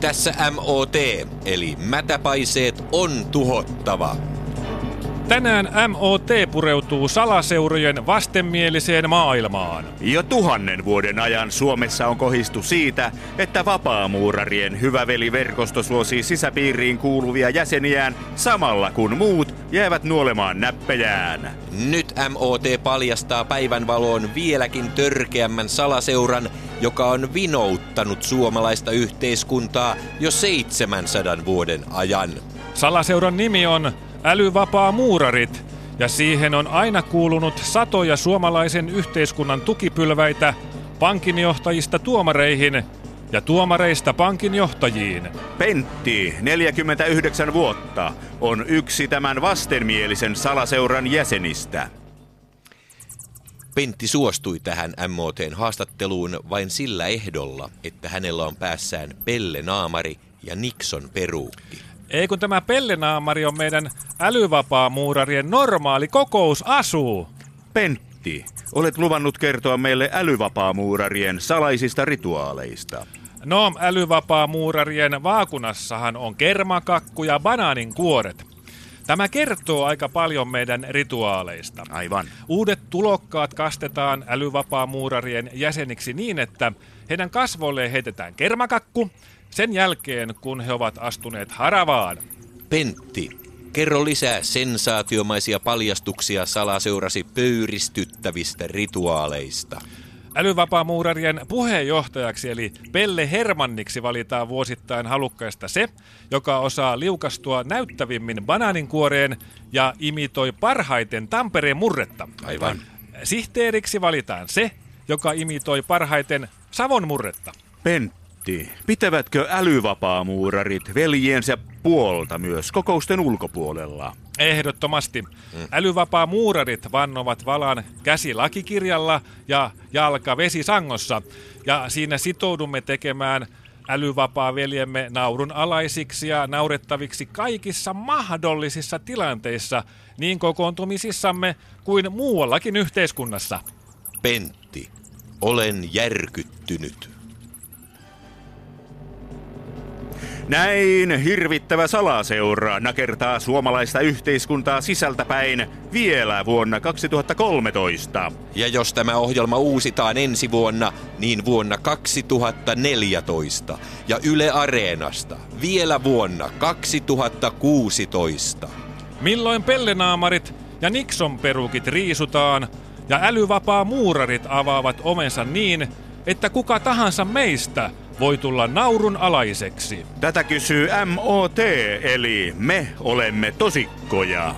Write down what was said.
Tässä MOT, eli mätäpaiseet on tuhottava. Tänään MOT pureutuu salaseurojen vastenmieliseen maailmaan. Jo tuhannen vuoden ajan Suomessa on kohistu siitä, että vapaamuurarien hyväveliverkosto suosii sisäpiiriin kuuluvia jäseniään samalla kun muut jäävät nuolemaan näppejään. Nyt MOT paljastaa päivänvaloon vieläkin törkeämmän salaseuran, joka on vinouttanut suomalaista yhteiskuntaa jo 700 vuoden ajan. Salaseuran nimi on Älyvapaa muurarit, ja siihen on aina kuulunut satoja suomalaisen yhteiskunnan tukipylväitä pankinjohtajista tuomareihin ja tuomareista pankinjohtajiin. Pentti, 49 vuotta, on yksi tämän vastenmielisen salaseuran jäsenistä. Pentti suostui tähän MOTn haastatteluun vain sillä ehdolla, että hänellä on päässään Pelle Naamari ja Nixon peruukki. Ei kun tämä pellenaamari on meidän älyvapaa-muurarien normaali kokousasu. Pentti, olet luvannut kertoa meille älyvapaamuurarien salaisista rituaaleista. No, älyvapaa-muurarien vaakunassahan on kermakakku ja banaanin kuoret. Tämä kertoo aika paljon meidän rituaaleista. Aivan. Uudet tulokkaat kastetaan älyvapaa-muurarien jäseniksi niin, että heidän kasvoilleen heitetään kermakakku, sen jälkeen kun he ovat astuneet haravaan. Pentti, kerro lisää sensaatiomaisia paljastuksia salaseurasi pöyristyttävistä rituaaleista. Älyvapaamuurarien puheenjohtajaksi eli Pelle Hermanniksi valitaan vuosittain halukkaista se, joka osaa liukastua näyttävimmin banaaninkuoreen ja imitoi parhaiten Tampereen murretta. Aivan. Sihteeriksi valitaan se, joka imitoi parhaiten Savon murretta. Pentti, pitävätkö älyvapaamuurarit veljiensä puolta myös kokousten ulkopuolella? Ehdottomasti. Älyvapaa muurarit vannovat valan käsi lakikirjalla ja jalka vesisangossa. Ja siinä sitoudumme tekemään älyvapaa veljemme naurun alaisiksi ja naurettaviksi kaikissa mahdollisissa tilanteissa, niin kokoontumisissamme kuin muuallakin yhteiskunnassa. Pentti, olen järkyttynyt. Näin hirvittävä salaseura nakertaa suomalaista yhteiskuntaa sisältäpäin vielä vuonna 2013. Ja jos tämä ohjelma uusitaan ensi vuonna, niin vuonna 2014. Ja Yle Areenasta vielä vuonna 2016. Milloin pellenaamarit ja Nixon perukit riisutaan ja älyvapaa muurarit avaavat omensa niin, että kuka tahansa meistä voi tulla naurun alaiseksi. Tätä kysyy MOT, eli me olemme tosikkoja.